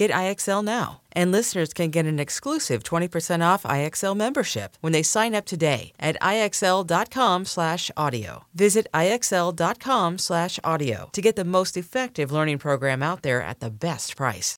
Get IXL now. And listeners can get an exclusive 20% off IXL membership when they sign up today at IXL.com/audio. Visit IXL.com/audio to get the most effective learning program out there at the best price.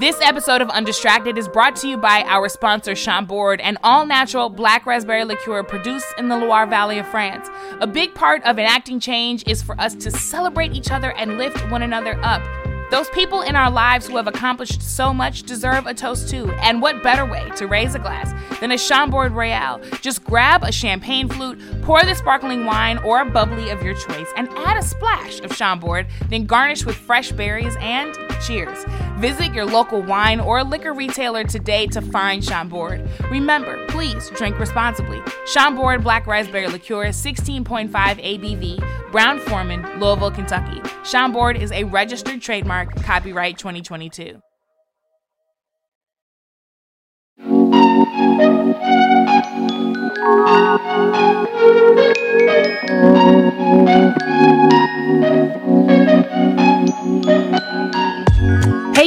This episode of Undistracted is brought to you by our sponsor, Chambord, an all natural black raspberry liqueur produced in the Loire Valley of France. A big part of enacting change is for us to celebrate each other and lift one another up. Those people in our lives who have accomplished so much deserve a toast too. And what better way to raise a glass than a Chambord Royale? Just grab a champagne flute, pour the sparkling wine or a bubbly of your choice, and add a splash of Chambord, then garnish with fresh berries and cheers. Visit your local wine or liquor retailer today to find Chambord. Remember, please drink responsibly. Chambord Black Raspberry Liqueur, 16.5 ABV, Brown Forman, Louisville, Kentucky. Chambord is a registered trademark, copyright 2022. Hey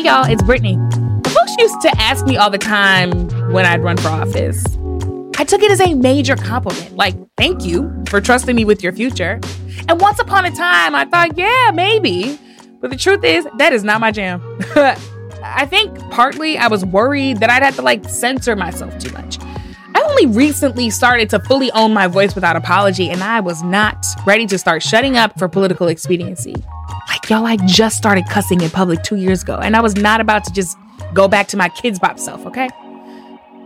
y'all, it's Brittany. Folks used to ask me all the time when I'd run for office. I took it as a major compliment, like, thank you for trusting me with your future. And once upon a time, I thought, yeah, maybe. But the truth is, that is not my jam. I think partly I was worried that I'd have to like censor myself too much. Only recently started to fully own my voice without apology, and I was not ready to start shutting up for political expediency. Like, y'all, I just started cussing in public two years ago, and I was not about to just go back to my Kidz Bop self, okay?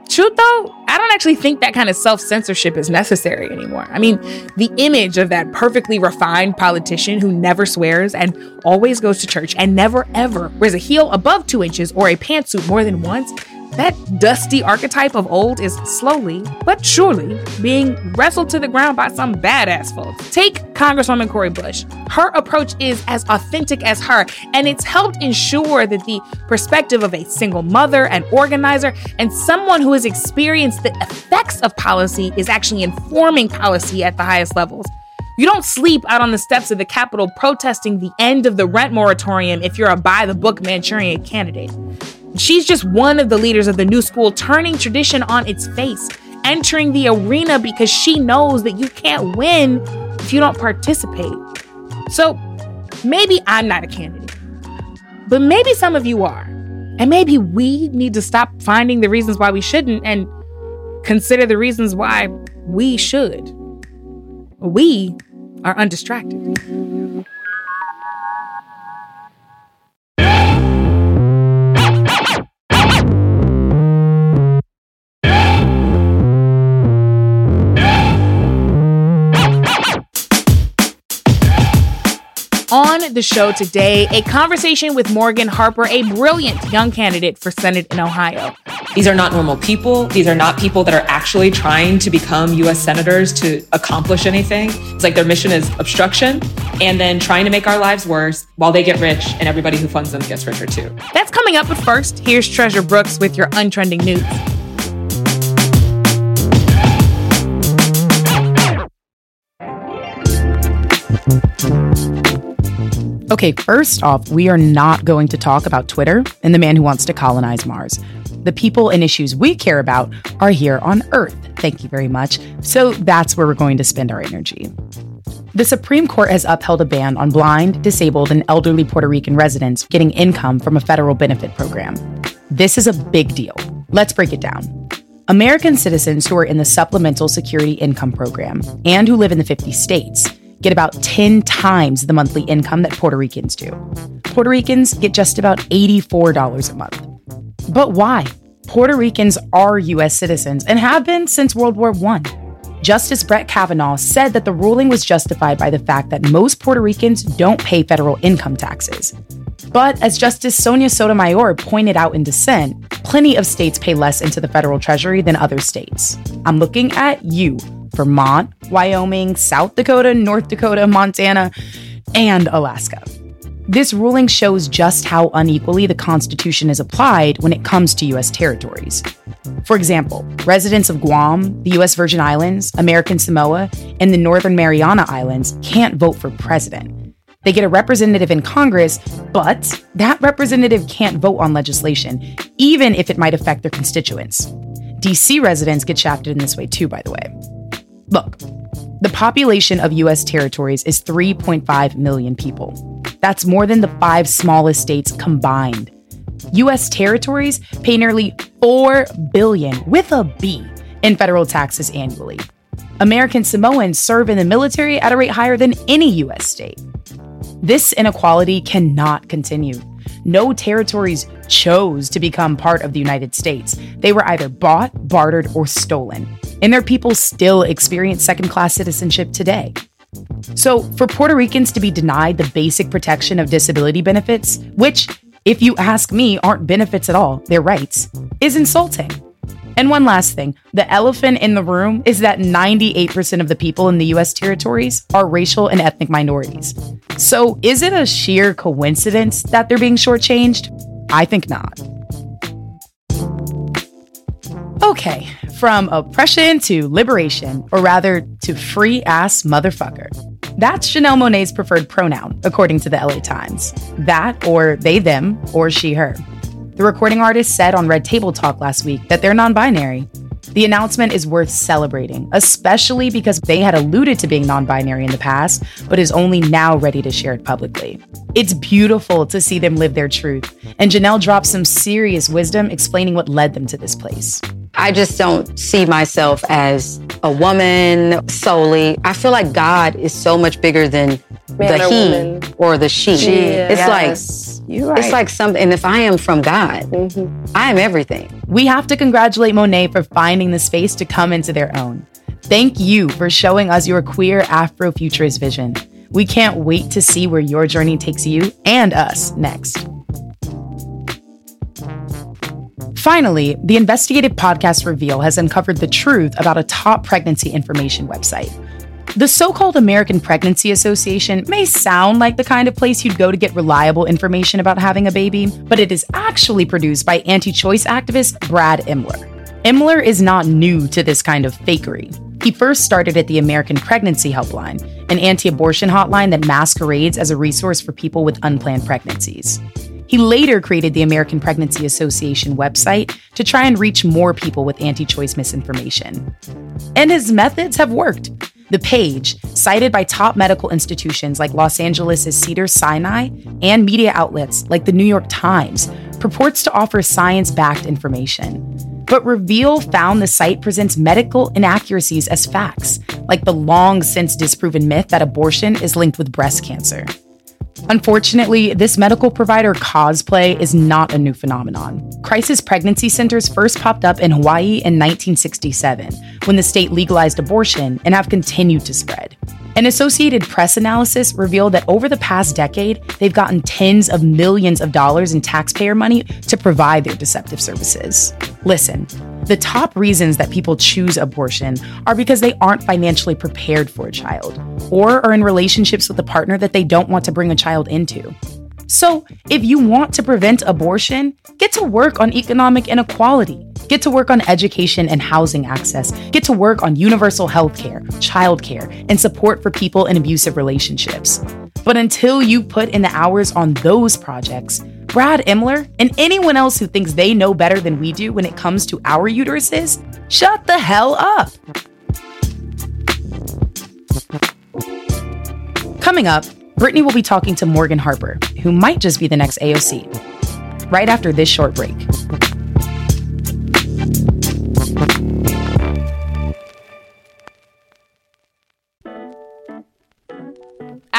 Truth though, I don't actually think that kind of self censorship is necessary anymore. I mean, the image of that perfectly refined politician who never swears and always goes to church and never ever wears a heel above two inches or a pantsuit more than once that dusty archetype of old is slowly, but surely, being wrestled to the ground by some badass folks. Take Congresswoman Cori Bush. Her approach is as authentic as her, and it's helped ensure that the perspective of a single mother, an organizer, and someone who has experienced the effects of policy is actually informing policy at the highest levels. You don't sleep out on the steps of the Capitol protesting the end of the rent moratorium if you're a by the book Manchurian candidate. She's just one of the leaders of the new school turning tradition on its face, entering the arena because she knows that you can't win if you don't participate. So maybe I'm not a candidate, but maybe some of you are. And maybe we need to stop finding the reasons why we shouldn't and consider the reasons why we should. We are undistracted. On the show today, a conversation with Morgan Harper, a brilliant young candidate for Senate in Ohio. These are not normal people. These are not people that are actually trying to become US senators to accomplish anything. It's like their mission is obstruction and then trying to make our lives worse while they get rich and everybody who funds them gets richer too. That's coming up, but first, here's Treasure Brooks with your untrending news. Okay, first off, we are not going to talk about Twitter and the man who wants to colonize Mars. The people and issues we care about are here on Earth. Thank you very much. So that's where we're going to spend our energy. The Supreme Court has upheld a ban on blind, disabled, and elderly Puerto Rican residents getting income from a federal benefit program. This is a big deal. Let's break it down. American citizens who are in the Supplemental Security Income Program and who live in the 50 states get about 10 times the monthly income that Puerto Ricans do. Puerto Ricans get just about $84 a month. But why? Puerto Ricans are U.S. citizens and have been since World War I. Justice Brett Kavanaugh said that the ruling was justified by the fact that most Puerto Ricans don't pay federal income taxes. But as Justice Sonia Sotomayor pointed out in dissent, plenty of states pay less into the federal treasury than other states. I'm looking at you, Vermont, Wyoming, South Dakota, North Dakota, Montana, and Alaska. This ruling shows just how unequally the Constitution is applied when it comes to U.S. territories. For example, residents of Guam, the U.S. Virgin Islands, American Samoa, and the Northern Mariana Islands can't vote for president. They get a representative in Congress, but that representative can't vote on legislation, even if it might affect their constituents. DC residents get shafted in this way too, by the way. Look, the population of US territories is 3.5 million people. That's more than the five smallest states combined. US territories pay nearly 4 billion with a B in federal taxes annually. American Samoans serve in the military at a rate higher than any US state. This inequality cannot continue. No territories chose to become part of the United States. They were either bought, bartered, or stolen. And their people still experience second class citizenship today. So, for Puerto Ricans to be denied the basic protection of disability benefits, which, if you ask me, aren't benefits at all, they're rights, is insulting. And one last thing the elephant in the room is that 98% of the people in the US territories are racial and ethnic minorities. So is it a sheer coincidence that they're being shortchanged? I think not. Okay, from oppression to liberation, or rather to free ass motherfucker. That's Janelle Monáe's preferred pronoun, according to the LA Times. That, or they, them, or she, her. The recording artist said on Red Table Talk last week that they're non binary. The announcement is worth celebrating, especially because they had alluded to being non binary in the past, but is only now ready to share it publicly. It's beautiful to see them live their truth, and Janelle drops some serious wisdom explaining what led them to this place. I just don't see myself as a woman solely. I feel like God is so much bigger than Man the or he woman. or the she. She, It's yes. like You're right. it's like something. And if I am from God, Mm-hmm. I am everything. We have to congratulate Monáe for finding the space to come into their own. Thank you for showing us your queer Afrofuturist vision. We can't wait to see where your journey takes you and us next. Finally, the investigative podcast Reveal has uncovered the truth about a top pregnancy information website. The so called American Pregnancy Association may sound like the kind of place you'd go to get reliable information about having a baby, but it is actually produced by anti choice activist Brad Imler. Imler is not new to this kind of fakery. He first started at the American Pregnancy Helpline, an anti abortion hotline that masquerades as a resource for people with unplanned pregnancies. He later created the American Pregnancy Association website to try and reach more people with anti choice misinformation. And his methods have worked. The page, cited by top medical institutions like Los Angeles' Cedar Sinai and media outlets like the New York Times, purports to offer science backed information. But Reveal found the site presents medical inaccuracies as facts, like the long since disproven myth that abortion is linked with breast cancer. Unfortunately, this medical provider cosplay is not a new phenomenon. Crisis pregnancy centers first popped up in Hawaii in 1967 when the state legalized abortion and have continued to spread. An Associated Press analysis revealed that over the past decade, they've gotten tens of millions of dollars in taxpayer money to provide their deceptive services. Listen, the top reasons that people choose abortion are because they aren't financially prepared for a child or are in relationships with a partner that they don't want to bring a child into. So, if you want to prevent abortion, get to work on economic inequality. Get to work on education and housing access. Get to work on universal health care, childcare, and support for people in abusive relationships. But until you put in the hours on those projects, Brad Imler and anyone else who thinks they know better than we do when it comes to our uteruses, shut the hell up. Coming up, Brittany will be talking to Morgan Harper, who might just be the next AOC. Right after this short break.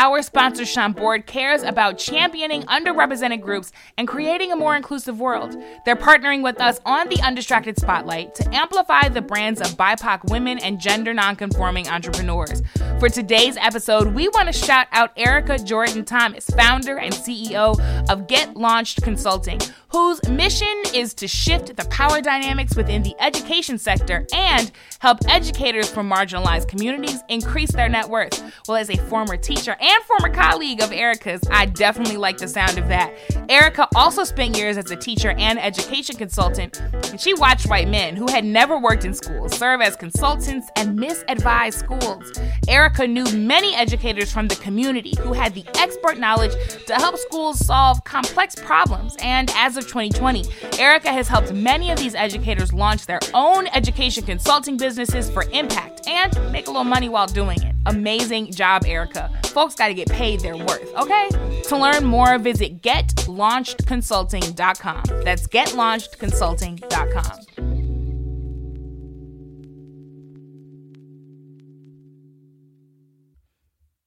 our sponsor, Chambord, cares about championing underrepresented groups and creating a more inclusive world. They're partnering with us on the Undistracted Spotlight to amplify the brands of BIPOC women and gender nonconforming entrepreneurs. For today's episode, we want to shout out Erica Jordan Thomas, founder and CEO of Get Launched Consulting, whose mission is to shift the power dynamics within the education sector and help educators from marginalized communities increase their net worth. Well, as a former teacher and former colleague of Erica's, I definitely like the sound of that. Erica also spent years as a teacher and education consultant, and she watched white men who had never worked in schools serve as consultants and misadvise schools. Erica knew many educators from the community who had the expert knowledge to help schools solve complex problems, and as of 2020, Erica has helped many of these educators launch their own education consulting businesses for impact and make a little money while doing it. Amazing job, Erica. Folks got to get paid their worth, okay? To learn more, visit getlaunchedconsulting.com. That's getlaunchedconsulting.com.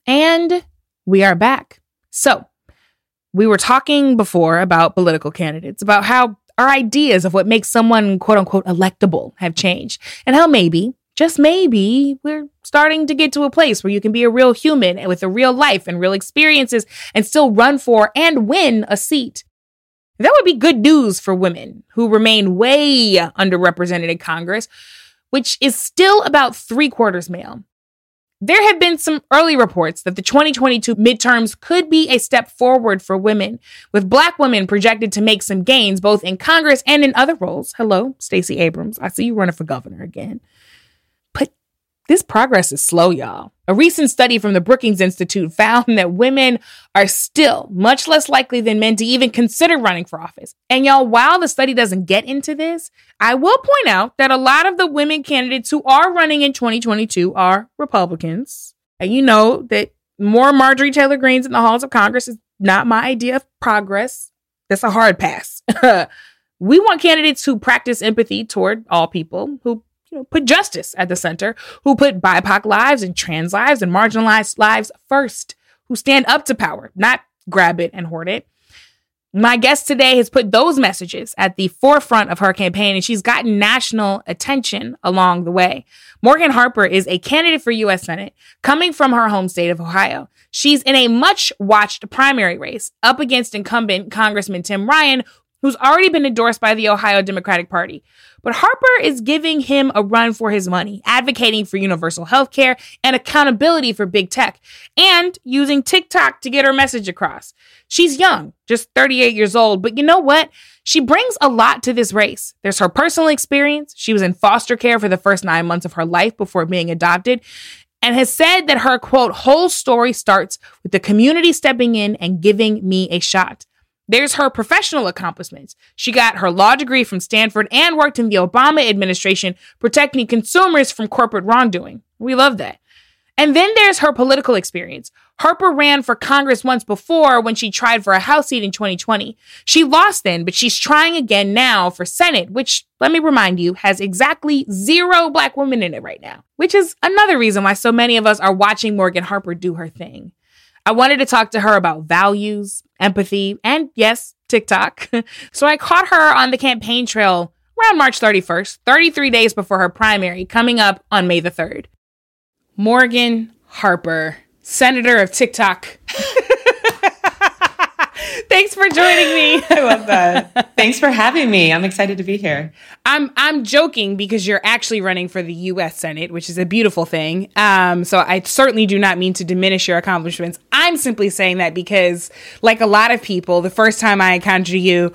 And we are back. So, we were talking before about political candidates, about how our ideas of what makes someone quote unquote electable have changed, and how maybe, just maybe, we're starting to get to a place where you can be a real human and with a real life and real experiences and still run for and win a seat. That would be good news for women who remain way underrepresented in Congress, which is still about three quarters male. There have been some early reports that the 2022 midterms could be a step forward for women, with black women projected to make some gains both in Congress and in other roles. Hello, Stacey Abrams. I see you running for governor again. This progress is slow, y'all. A recent study from the Brookings Institute found that women are still much less likely than men to even consider running for office. And y'all, while the study doesn't get into this, I will point out that a lot of the women candidates who are running in 2022 are Republicans. And you know that more Marjorie Taylor Greenes in the halls of Congress is not my idea of progress. That's a hard pass. we want candidates who practice empathy toward all people, who know, put justice at the center, who put BIPOC lives and trans lives and marginalized lives first, who stand up to power, not grab it and hoard it. My guest today has put those messages at the forefront of her campaign, and she's gotten national attention along the way. Morgan Harper is a candidate for U.S. Senate coming from her home state of Ohio. She's in a much watched primary race up against incumbent Congressman Tim Ryan, who's already been endorsed by the Ohio Democratic Party. But Harper is giving him a run for his money, advocating for universal health care and accountability for big tech, and using TikTok to get her message across. She's young, just 38 years old, but you know what? She brings a lot to this race. There's her personal experience. She was in foster care for the first nine months of her life before being adopted and has said that her quote, whole story starts with the community stepping in and giving me a shot. There's her professional accomplishments. She got her law degree from Stanford and worked in the Obama administration protecting consumers from corporate wrongdoing. We love that. And then there's her political experience. Harper ran for Congress once before when she tried for a House seat in 2020. She lost then, but she's trying again now for Senate, which, let me remind you, has exactly zero black women in it right now, which is another reason why so many of us are watching Morgan Harper do her thing. I wanted to talk to her about values, empathy, and yes, TikTok. so I caught her on the campaign trail around March 31st, 33 days before her primary, coming up on May the 3rd. Morgan Harper, Senator of TikTok. Thanks for joining me. I love that. Thanks for having me. I'm excited to be here. I'm I'm joking because you're actually running for the U.S. Senate, which is a beautiful thing. Um, so I certainly do not mean to diminish your accomplishments. I'm simply saying that because, like a lot of people, the first time I encountered you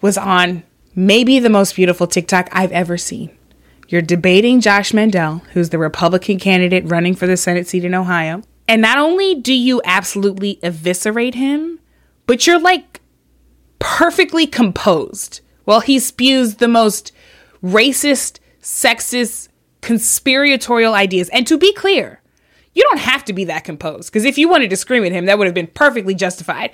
was on maybe the most beautiful TikTok I've ever seen. You're debating Josh Mandel, who's the Republican candidate running for the Senate seat in Ohio. And not only do you absolutely eviscerate him, but you're like perfectly composed while he spews the most racist, sexist, conspiratorial ideas. And to be clear, you don't have to be that composed because if you wanted to scream at him, that would have been perfectly justified.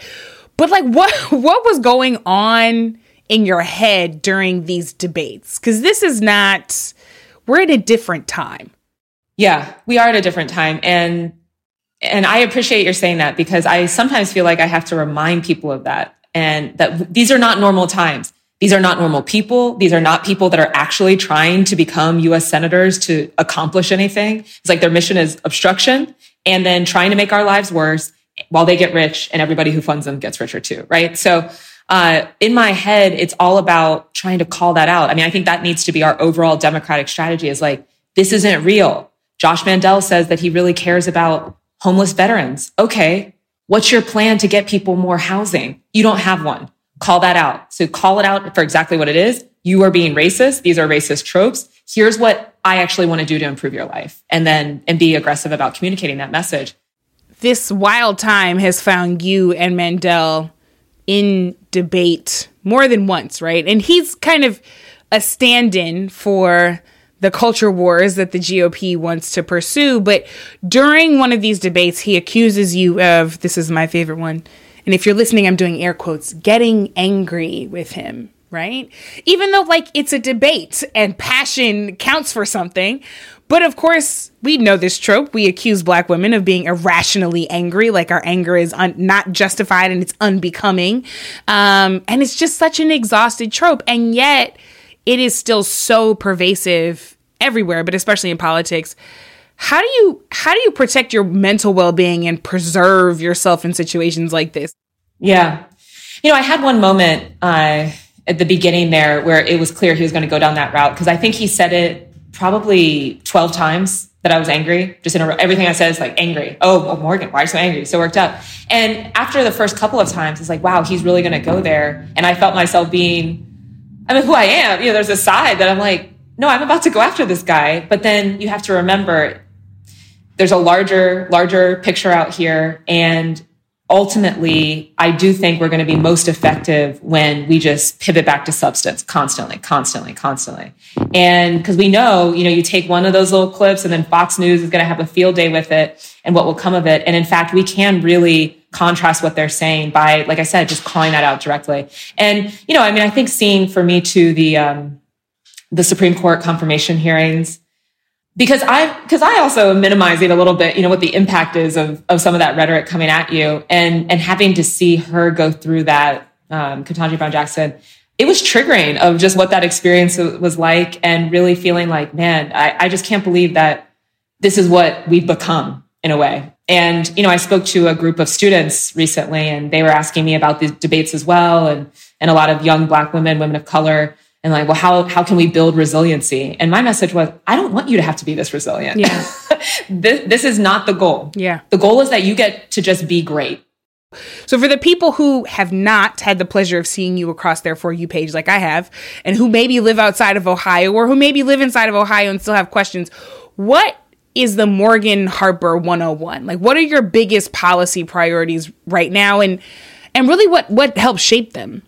But like, what what was going on in your head during these debates? Because this is not. We're at a different time. Yeah, we are at a different time, and And I appreciate your saying that because I sometimes feel like I have to remind people of that and that these are not normal times. These are not normal people. These are not people that are actually trying to become US senators to accomplish anything. It's like their mission is obstruction and then trying to make our lives worse while they get rich and everybody who funds them gets richer too, right? So uh, in my head, it's all about trying to call that out. I mean, I think that needs to be our overall democratic strategy is like, this isn't real. Josh Mandel says that he really cares about homeless veterans. Okay. What's your plan to get people more housing? You don't have one. Call that out. So call it out for exactly what it is. You are being racist. These are racist tropes. Here's what I actually want to do to improve your life. And then, and be aggressive about communicating that message. This wild time has found you and Mandel in debate more than once, right? And he's kind of a stand in for the culture wars that the GOP wants to pursue. But during one of these debates, he accuses you of this is my favorite one. And if you're listening, I'm doing air quotes, getting angry with him, right? Even though, like, it's a debate and passion counts for something. But of course, we know this trope. We accuse black women of being irrationally angry, like our anger is un- not justified and it's unbecoming. Um, and it's just such an exhausted trope. And yet, it is still so pervasive everywhere, but especially in politics. How do you how do you protect your mental well-being and preserve yourself in situations like this? Yeah. You know, I had one moment uh, at the beginning there where it was clear he was going to go down that route because I think he said it probably 12 times that I was angry. Just in a, everything I said is like angry. Oh, well, Morgan, why are you so angry? So worked up. And after the first couple of times, it's like, wow, he's really going to go there. And I felt myself being, I mean, who I am. You know, there's a side that I'm like, no, I'm about to go after this guy. But then you have to remember there's a larger, larger picture out here. And ultimately, I do think we're going to be most effective when we just pivot back to substance constantly, constantly, constantly. And because we know, you know, you take one of those little clips and then Fox News is going to have a field day with it and what will come of it. And in fact, we can really contrast what they're saying by, like I said, just calling that out directly. And, you know, I mean, I think seeing for me to the, um, the Supreme Court confirmation hearings, because I because I also am minimizing a little bit, you know, what the impact is of of some of that rhetoric coming at you, and and having to see her go through that, um, Ketanji Brown Jackson, it was triggering of just what that experience was like, and really feeling like, man, I, I just can't believe that this is what we've become in a way. And you know, I spoke to a group of students recently, and they were asking me about these debates as well, and and a lot of young Black women, women of color and like, well, how, how can we build resiliency? And my message was, I don't want you to have to be this resilient. Yeah. this, this is not the goal. Yeah. The goal is that you get to just be great. So, for the people who have not had the pleasure of seeing you across their For You page like I have, and who maybe live outside of Ohio or who maybe live inside of Ohio and still have questions, what is the Morgan Harper 101? Like, what are your biggest policy priorities right now? And, and really, what, what helps shape them?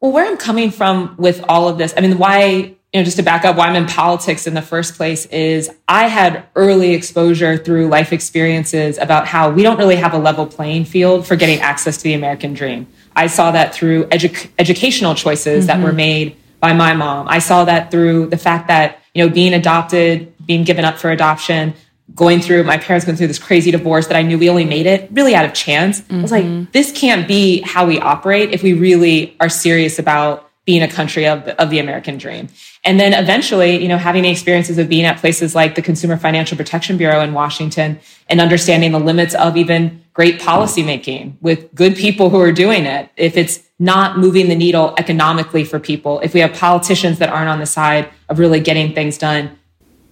Well, where I'm coming from with all of this, I mean, why, you know, just to back up, why I'm in politics in the first place is I had early exposure through life experiences about how we don't really have a level playing field for getting access to the American dream. I saw that through edu- educational choices mm-hmm. that were mm-hmm. made by my mom. I saw that through the fact that, you know, being adopted, being given up for adoption, going through my parents going through this crazy divorce that I knew we only made it really out of chance. Mm-hmm. I was like, mm-hmm. this can't be how we operate if we really are serious about being a country of the, of the American dream. And then eventually, you know, having the experiences of being at places like the Consumer Financial Protection Bureau in Washington and understanding the limits of even great policymaking with good people who are doing it. If it's not moving the needle economically for people, if we have politicians that aren't on the side of really getting things done,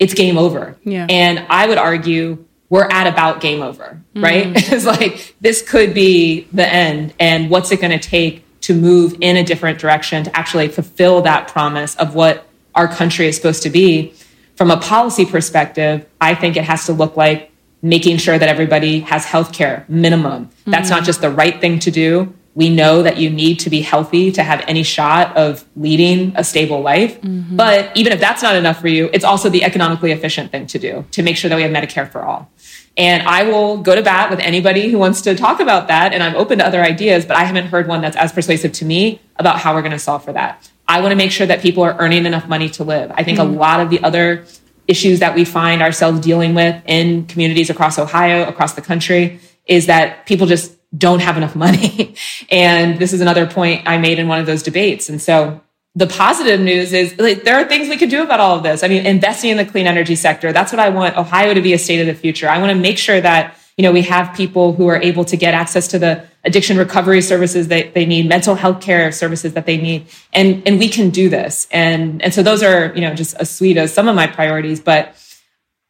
it's game over. Yeah. And I would argue we're at about game over, mm-hmm. right? it's like this could be the end. And what's it going to take to move in a different direction to actually fulfill that promise of what our country is supposed to be? From a policy perspective, I think it has to look like making sure that everybody has health care minimum. That's not just the right thing to do, we know that you need to be healthy to have any shot of leading a stable life. Mm-hmm. But even if that's not enough for you, it's also the economically efficient thing to do to make sure that we have Medicare for all. And I will go to bat with anybody who wants to talk about that. And I'm open to other ideas, but I haven't heard one that's as persuasive to me about how we're going to solve for that. I want to make sure that people are earning enough money to live. I think mm-hmm. a lot of the other issues that we find ourselves dealing with in communities across Ohio, across the country, is that people just don't have enough money. and this is another point I made in one of those debates. And so the positive news is like, there are things we can do about all of this. I mean, investing in the clean energy sector, that's what I want Ohio to be a state of the future. I want to make sure that, you know, we have people who are able to get access to the addiction recovery services that they need, mental health care services that they need. And, and we can do this. And, and so those are, you know, just a suite of some of my priorities, but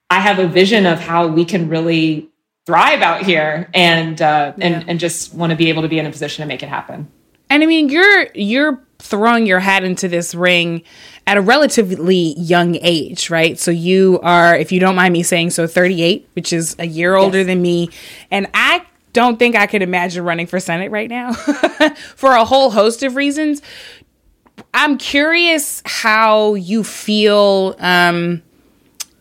I have a vision of how we can really thrive out here and, uh, yeah. and, and just want to be able to be in a position to make it happen. And I mean, you're, you're throwing your hat into this ring at a relatively young age, right? So you are, if you don't mind me saying so, 38, which is a year older yes. than me. And I don't think I could imagine running for Senate right now for a whole host of reasons. I'm curious how you feel, um,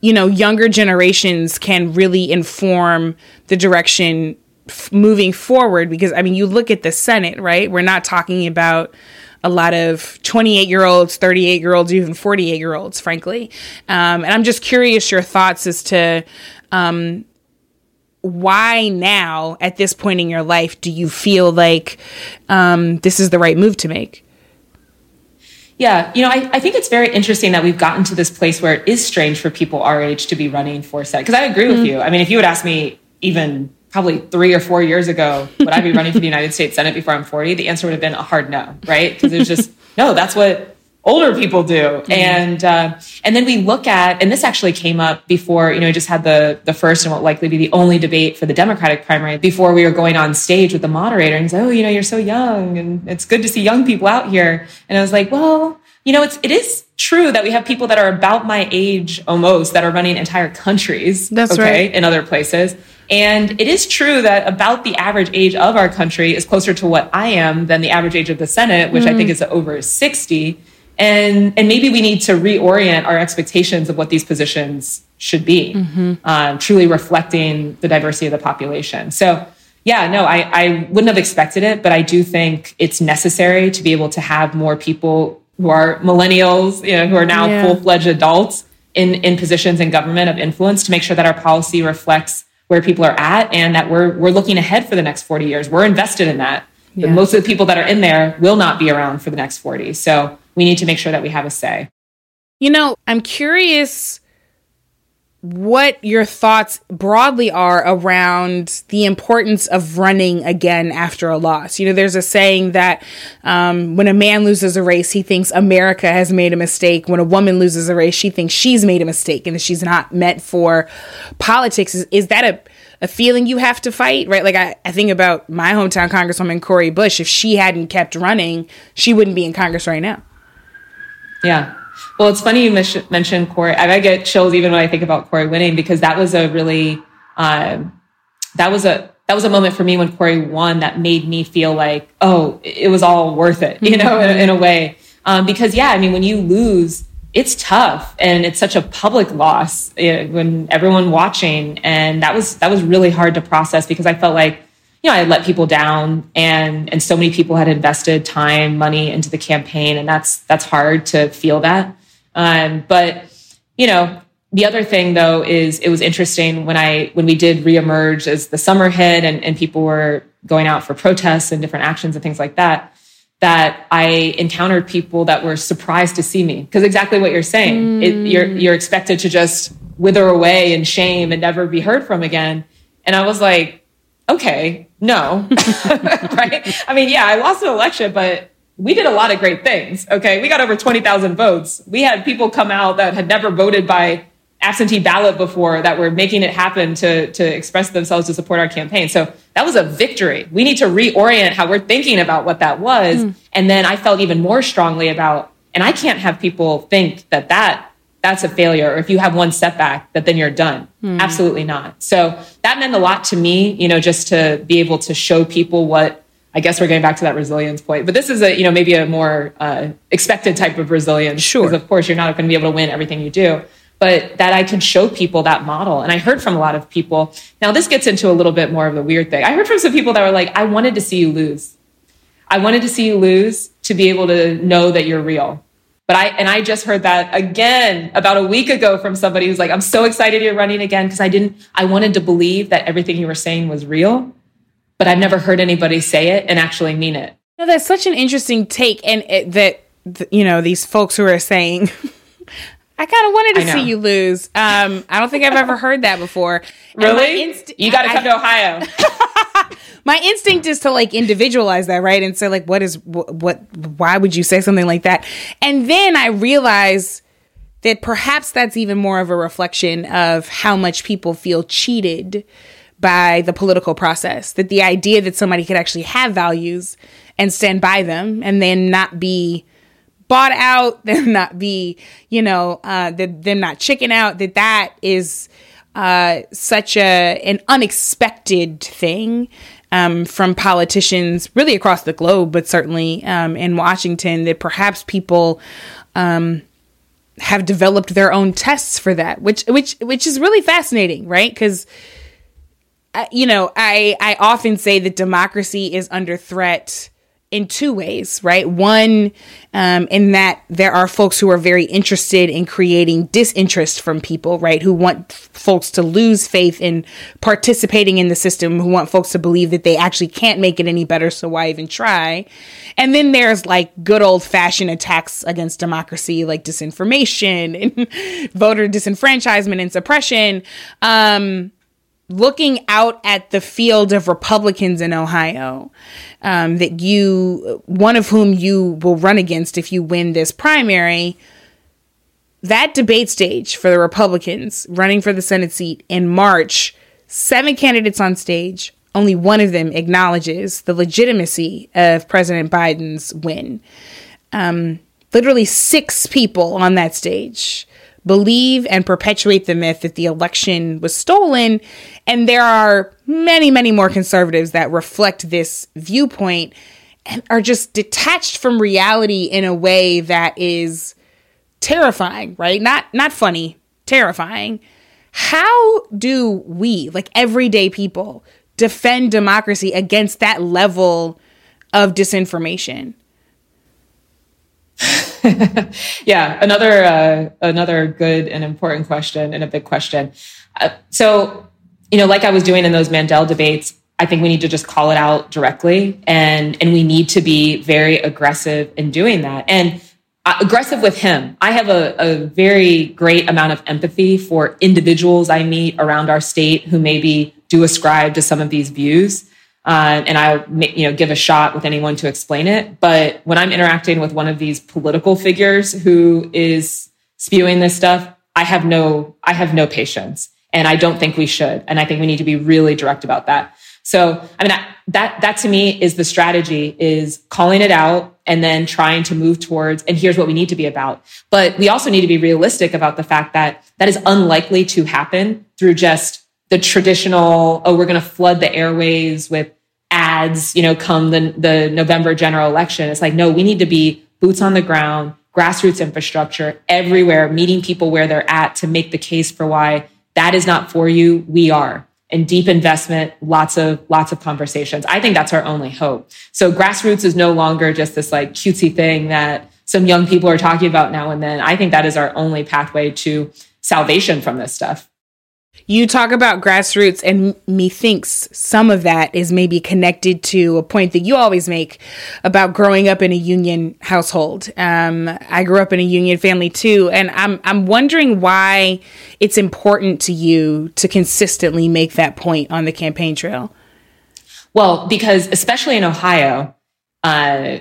you know, younger generations can really inform the direction f- moving forward. Because, I mean, you look at the Senate, right? We're not talking about a lot of 28 year olds, 38 year olds, even 48 year olds, frankly. Um, and I'm just curious your thoughts as to um, why now, at this point in your life, do you feel like um, this is the right move to make? Yeah, you know, I, I think it's very interesting that we've gotten to this place where it is strange for people our age to be running for Senate. Because I agree mm-hmm. with you. I mean, if you would ask me even probably three or four years ago, would I be running for the United States Senate before I'm 40? The answer would have been a hard no, right? Because it's just, no, that's what older people do. Mm-hmm. And, uh, and then we look at, and this actually came up before, you know, we just had the, the first and what likely be the only debate for the Democratic primary before we were going on stage with the moderator and said, oh, you know, you're so young and it's good to see young people out here. And I was like, well, you know, it's, it is true that we have people that are about my age almost that are running entire countries. That's okay, right. In other places. And it is true that about the average age of our country is closer to what I am than the average age of the Senate, which mm. I think is over 60. And, and maybe we need to reorient our expectations of what these positions should be, mm-hmm. um, truly reflecting the diversity of the population. So, yeah, no, I, I wouldn't have expected it, but I do think it's necessary to be able to have more people who are millennials, you know, who are now yeah. full fledged adults in, in positions in government of influence to make sure that our policy reflects where people are at and that we're we're looking ahead for the next 40 years. We're invested in that. Yeah. Most of the people that are in there will not be around for the next 40. So we need to make sure that we have a say. You know, I'm curious what your thoughts broadly are around the importance of running again after a loss. You know, there's a saying that um, when a man loses a race, he thinks America has made a mistake. When a woman loses a race, she thinks she's made a mistake and that she's not meant for politics. Is, is that a a feeling you have to fight, right? Like I, I think about my hometown Congresswoman Cori Bush. If she hadn't kept running, she wouldn't be in Congress right now. Yeah, well, it's funny you mentioned Cori. I get chills even when I think about Cori winning because that was a really um, that was a that was a moment for me when Cori won that made me feel like oh it was all worth it you know in, in, a way. Um, because yeah I mean when you lose it's tough and it's such a public loss eh, when everyone watching. And that was that was really hard to process because I felt like you know, I let people down and and so many people had invested time, money into the campaign, and that's that's hard to feel that. Um, but you know, the other thing though is it was interesting when I when we did reemerge as the summer hit and, and people were going out for protests and different actions and things like that, that I encountered people that were surprised to see me. Because exactly what you're saying. Mm. It, you're you're expected to just wither away in shame and never be heard from again. And I was like, okay, no. right? I mean, yeah, I lost an election, but we did a lot of great things. Okay. We got over 20,000 votes. We had people come out that had never voted by absentee ballot before that were making it happen to, to express themselves to support our campaign. So that was a victory. We need to reorient how we're thinking about what that was. Mm. And then I felt even more strongly about, and I can't have people think that that that's a failure or if you have one setback that then you're done. Mm. absolutely not. So that meant a lot to me you know just to be able to show people what i guess we're getting back to that resilience point but this is a you know maybe a more uh, expected type of resilience. Sure. Because of course you're not going to be able to win everything you do but that i can show people that model. And i heard from a lot of people. Now this gets into a little bit more of the weird thing. I heard from some people that were like i wanted to see you lose. I wanted to see you lose to be able to know that you're real But I, and I just heard that again about a week ago from somebody who's like, I'm so excited you're running again because I didn't, I wanted to believe that everything you were saying was real, but I've never heard anybody say it and actually mean it. No, that's such an interesting take. And it, that, you know, these folks who are saying, I kind of wanted to see you lose. Um, I don't think I've ever heard that before. Really? Inst- you got to come I, to Ohio. my instinct is to like individualize that, right? And say like, what is what, what? Why would you say something like that? And then I realize that perhaps that's even more of a reflection of how much people feel cheated by the political process. That the idea that somebody could actually have values and stand by them and then not be bought out, them not be, you know, uh, them not chicken out, that that is uh, such a an unexpected thing um, from politicians really across the globe, but certainly um, in Washington, that perhaps people um, have developed their own tests for that, which which which is really fascinating, right? Because uh, you know, I I often say that democracy is under threat in two ways, right? One, um, in that there are folks who are very interested in creating disinterest from people, right? Who want folks to lose faith in participating in the system, who want folks to believe that they actually can't make it any better, so why even try? And then there's like good old fashioned attacks against democracy, like disinformation and voter disenfranchisement and suppression. Um, looking out at the field of Republicans in Ohio, um, that you, one of whom you will run against if you win this primary, that debate stage for the Republicans running for the Senate seat in March, seven candidates on stage, only one of them acknowledges the legitimacy of President Biden's win. Um, literally six people on that stage believe and perpetuate the myth that the election was stolen. And there are many, many more conservatives that reflect this viewpoint and are just detached from reality in a way that is terrifying, right? Not not funny, terrifying. How do we, like everyday people, defend democracy against that level of disinformation? yeah, another uh, another good and important question and a big question. Uh, so, you know, like I was doing in those Mandel debates, I think we need to just call it out directly, and and we need to be very aggressive in doing that. And uh, aggressive with him. I have a, a very great amount of empathy for individuals I meet around our state who maybe do ascribe to some of these views uh, and I you know give a shot with anyone to explain it. But when I'm interacting with one of these political figures who is spewing this stuff, I have no I have no patience, and I don't think we should. And I think we need to be really direct about that. So I mean that, that to me is the strategy: is calling it out and then trying to move towards. And here's what we need to be about. But we also need to be realistic about the fact that that is unlikely to happen through just the traditional, oh, we're going to flood the airways with ads, you know, come the, the November general election. It's like, no, we need to be boots on the ground, grassroots infrastructure everywhere, meeting people where they're at to make the case for why that is not for you. We are. And deep investment, lots of lots of conversations. I think that's our only hope. So grassroots is no longer just this like cutesy thing that some young people are talking about now and then. I think that is our only pathway to salvation from this stuff. You talk about grassroots, and methinks some of that is maybe connected to a point that you always make about growing up in a union household. Um, I grew up in a union family too, and I'm I'm wondering why it's important to you to consistently make that point on the campaign trail. Well, because especially in Ohio, uh,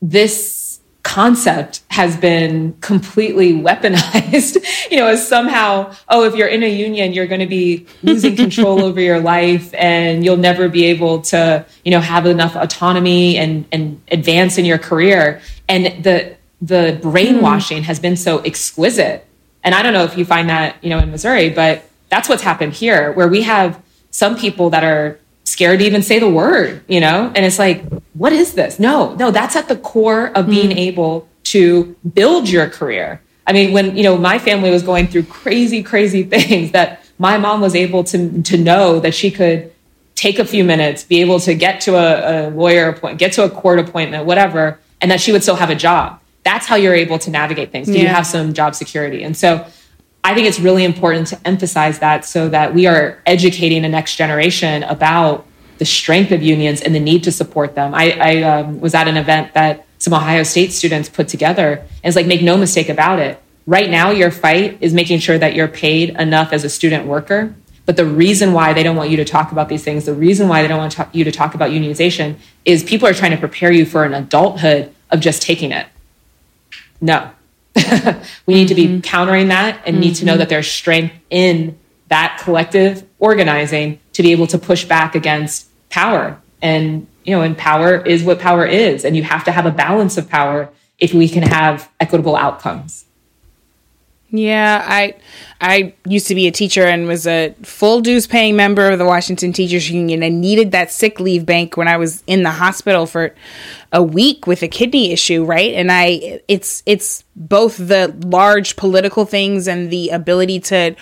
this concept has been completely weaponized, you know, as somehow, oh, if you're in a union, you're going to be losing control over your life and you'll never be able to, you know, have enough autonomy and, and advance in your career. And the, the brainwashing mm. has been so exquisite. And I don't know if you find that, you know, in Missouri, but that's what's happened here, where we have some people that are scared to even say the word, you know? And it's like, what is this? No, no, that's at the core of being mm. able to build your career. I mean, when, you know, my family was going through crazy, crazy things that my mom was able to, to know that she could take a few minutes, be able to get to a, a lawyer appointment, get to a court appointment, whatever, and that she would still have a job. that's how you're able to navigate things. Do yeah. you have some job security? And so I think it's really important to emphasize that so that we are educating the next generation about the strength of unions and the need to support them. I, I um, was at an event that some Ohio State students put together, and it's like, make no mistake about it. Right now, your fight is making sure that you're paid enough as a student worker. But the reason why they don't want you to talk about these things, the reason why they don't want to you to talk about unionization is people are trying to prepare you for an adulthood of just taking it. No. we need to be mm-hmm. countering that and mm-hmm. need to know mm-hmm. that there's strength in that collective organizing to be able to push back against power. And, you know, and power is what power is. And you have to have a balance of power if we can have equitable outcomes. Yeah, I I used to be a teacher and was a full dues paying member of the Washington Teachers Union and needed that sick leave bank when I was in the hospital for a week with a kidney issue, right? And I it's it's both the large political things and the ability to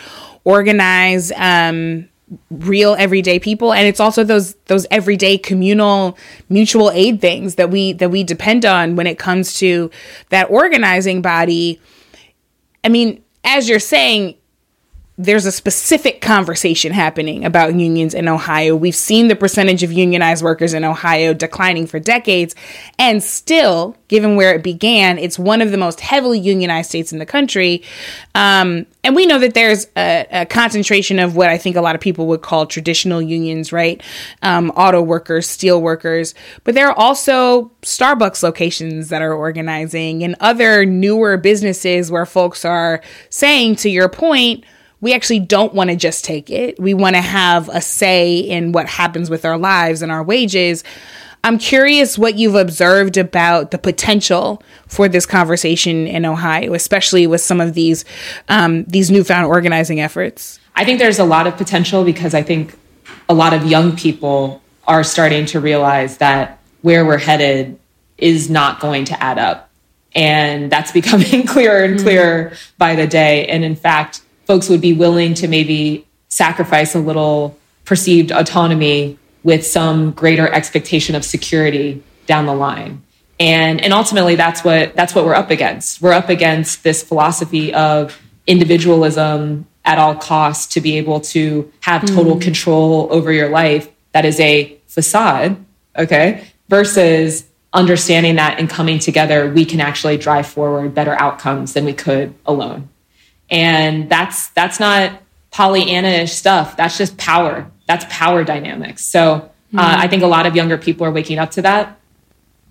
organize um real everyday people. And it's also those those everyday communal mutual aid things that we that we depend on when it comes to that organizing body. I mean as you're saying there's a specific conversation happening about unions in Ohio. We've seen the percentage of unionized workers in Ohio declining for decades. And still, given where it began, it's one of the most heavily unionized states in the country. Um, and we know that there's a, a, concentration of what I think a lot of people would call traditional unions, right? Um, auto workers, steel workers. But there are also Starbucks locations that are organizing and other newer businesses where folks are saying, to your point, we actually don't want to just take it. We want to have a say in what happens with our lives and our wages. I'm curious what you've observed about the potential for this conversation in Ohio, especially with some of these um, these newfound organizing efforts. I think there's a lot of potential because I think a lot of young people are starting to realize that where we're headed is not going to add up. And that's becoming clearer and clearer mm-hmm. by the day. And in fact, folks would be willing to maybe sacrifice a little perceived autonomy with some greater expectation of security down the line. And, and ultimately that's what, that's what we're up against. We're up against this philosophy of individualism at all costs to be able to have total mm. control over your life. That is a facade. Okay. Versus understanding that and coming together, we can actually drive forward better outcomes than we could alone. And that's that's not Pollyanna-ish stuff. That's just power. That's power dynamics. So uh, mm-hmm. I think a lot of younger people are waking up to that.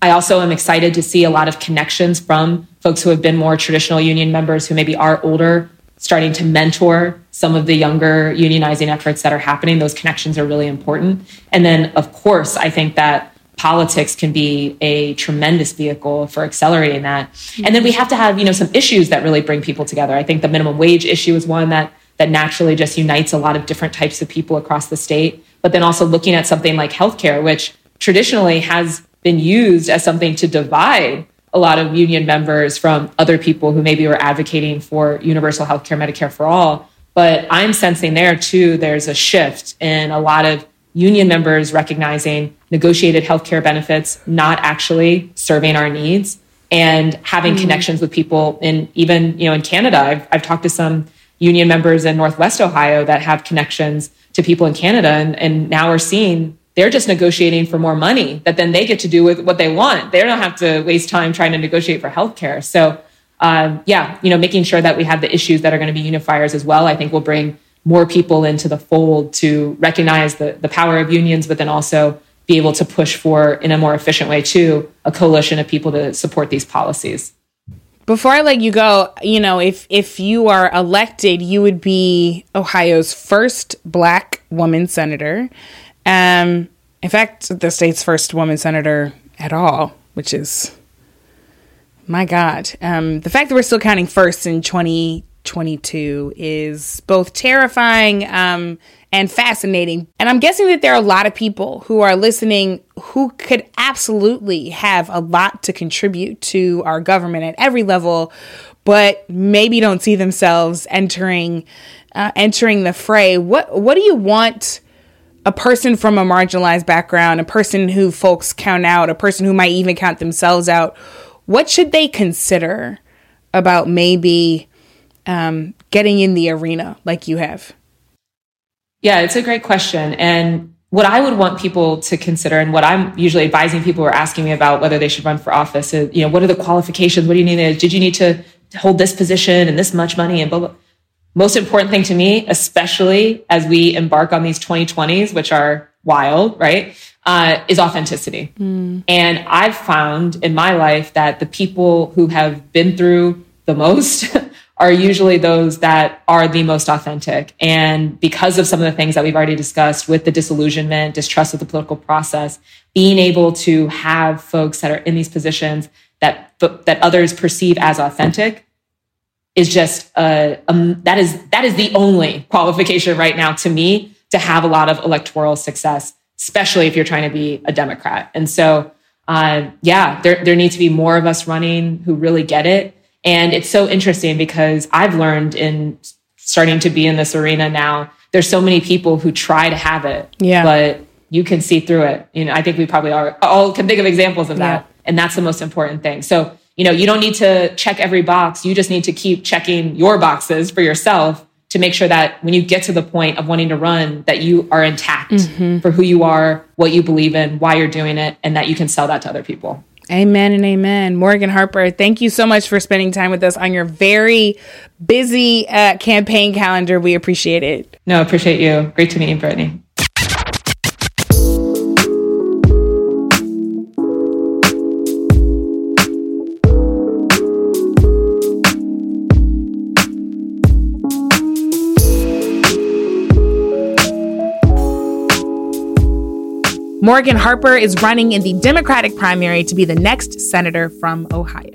I also am excited to see a lot of connections from folks who have been more traditional union members who maybe are older, starting to mentor some of the younger unionizing efforts that are happening. Those connections are really important. And then, of course, I think that politics can be a tremendous vehicle for accelerating that. And then we have to have, you know, some issues that really bring people together. I think the minimum wage issue is one that that naturally just unites a lot of different types of people across the state. But then also looking at something like healthcare, which traditionally has been used as something to divide a lot of union members from other people who maybe were advocating for universal healthcare, Medicare for all. But I'm sensing there too, there's a shift in a lot of union members recognizing negotiated healthcare benefits not actually serving our needs and having mm. connections with people in even you know in Canada. I've, I've talked to some union members in Northwest Ohio that have connections to people in Canada and, and now we're seeing they're just negotiating for more money that then they get to do with what they want. They don't have to waste time trying to negotiate for healthcare. So um, yeah you know making sure that we have the issues that are going to be unifiers as well I think will bring more people into the fold to recognize the, the power of unions, but then also be able to push for, in a more efficient way, too, a coalition of people to support these policies. Before I let you go, you know, if if you are elected, you would be Ohio's first black woman senator. Um, in fact, the state's first woman senator at all, which is my God. Um, the fact that we're still counting first in 2022 is both terrifying um, and fascinating. And I'm guessing that there are a lot of people who are listening who could absolutely have a lot to contribute to our government at every level, but maybe don't see themselves entering uh, entering the fray. What what do you want? a person from a marginalized background, a person who folks count out, a person who might even count themselves out what should they consider about maybe um, getting in the arena like you have? Yeah, it's a great question. And what I would want people to consider and what I'm usually advising people who are asking me about whether they should run for office is, you know, what are the qualifications? What do you need? Did you need to hold this position and this much money and blah, blah. Most important thing to me, especially as we embark on these 2020s, which are wild, right? Uh, is authenticity. Mm. And I've found in my life that the people who have been through the most are usually those that are the most authentic. And because of some of the things that we've already discussed with the disillusionment, distrust of the political process, being able to have folks that are in these positions that that others perceive as authentic is just um, that is that is the only qualification right now to me to have a lot of electoral success, especially if you're trying to be a Democrat. And so, uh, yeah, there there need to be more of us running who really get it and it's so interesting because I've learned in starting to be in this arena now, there's so many people who try to have it. Yeah. But you can see through it. You know, I think we probably are, all can think of examples of that. Yeah. And that's the most important thing. So, you know, you don't need to check every box. You just need to keep checking your boxes for yourself to make sure that when you get to the point of wanting to run, that you are intact mm-hmm. for who you are, what you believe in, why you're doing it, and that you can sell that to other people. Amen and amen. Morgan Harper, thank you so much for spending time with us on your very busy uh, campaign calendar. We appreciate it. No, appreciate you. Great to meet you, Brittany. Morgan Harper is running in the Democratic primary to be the next senator from Ohio.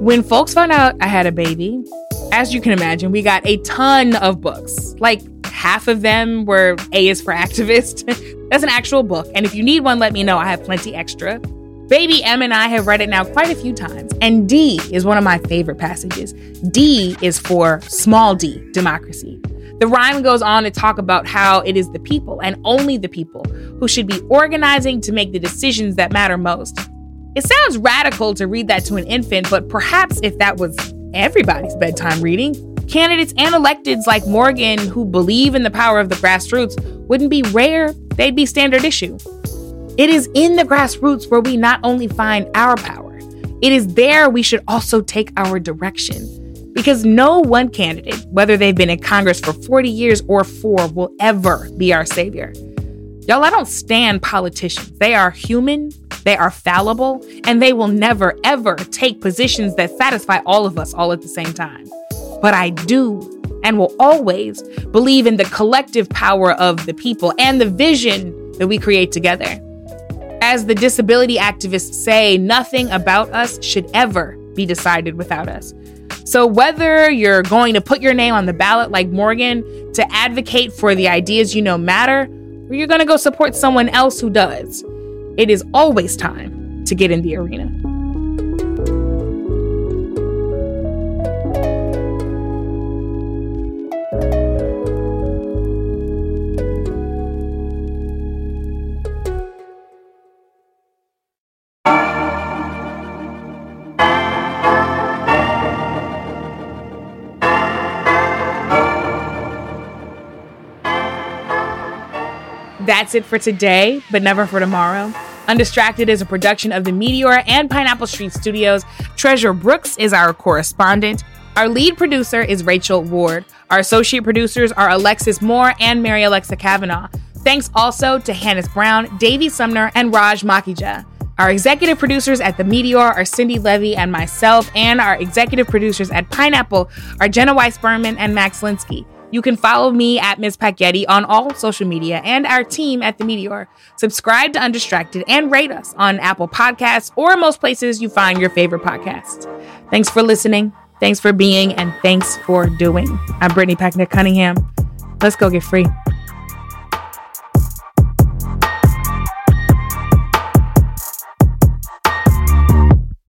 When folks found out I had a baby, as you can imagine, we got a ton of books. Like half of them were A is for activist. That's an actual book. And if you need one, let me know. I have plenty extra. Baby M and I have read it now quite a few times. And D is one of my favorite passages. D is for small d, democracy. The rhyme goes on to talk about how it is the people and only the people who should be organizing to make the decisions that matter most. It sounds radical to read that to an infant, but perhaps if that was everybody's bedtime reading, candidates and electeds like Morgan who believe in the power of the grassroots wouldn't be rare, they'd be standard issue. It is in the grassroots where we not only find our power, it is there we should also take our direction. Because no one candidate, whether they've been in Congress for 40 years or four, will ever be our savior. Y'all, I don't stand politicians. They are human, they are fallible, and they will never, ever take positions that satisfy all of us all at the same time. But I do and will always believe in the collective power of the people and the vision that we create together. As the disability activists say, nothing about us should ever be decided without us. So, whether you're going to put your name on the ballot like Morgan to advocate for the ideas you know matter, or you're going to go support someone else who does, it is always time to get in the arena. That's it for today, but never for tomorrow. Undistracted is a production of the Meteor and Pineapple Street Studios. Treasure Brooks is our correspondent. Our lead producer is Rachel Ward. Our associate producers are Alexis Moore and Mary Alexa Kavanaugh. Thanks also to Hannis Brown, Davy Sumner, and Raj Makija. Our executive producers at The Meteor are Cindy Levy and myself, and our executive producers at Pineapple are Jenna Weiss Berman and Max Linsky. You can follow me at Ms. Packyetti on all social media and our team at The Meteor. Subscribe to Undistracted and rate us on Apple Podcasts or most places you find your favorite podcasts. Thanks for listening. Thanks for being and thanks for doing. I'm Brittany Packnett Cunningham. Let's go get free.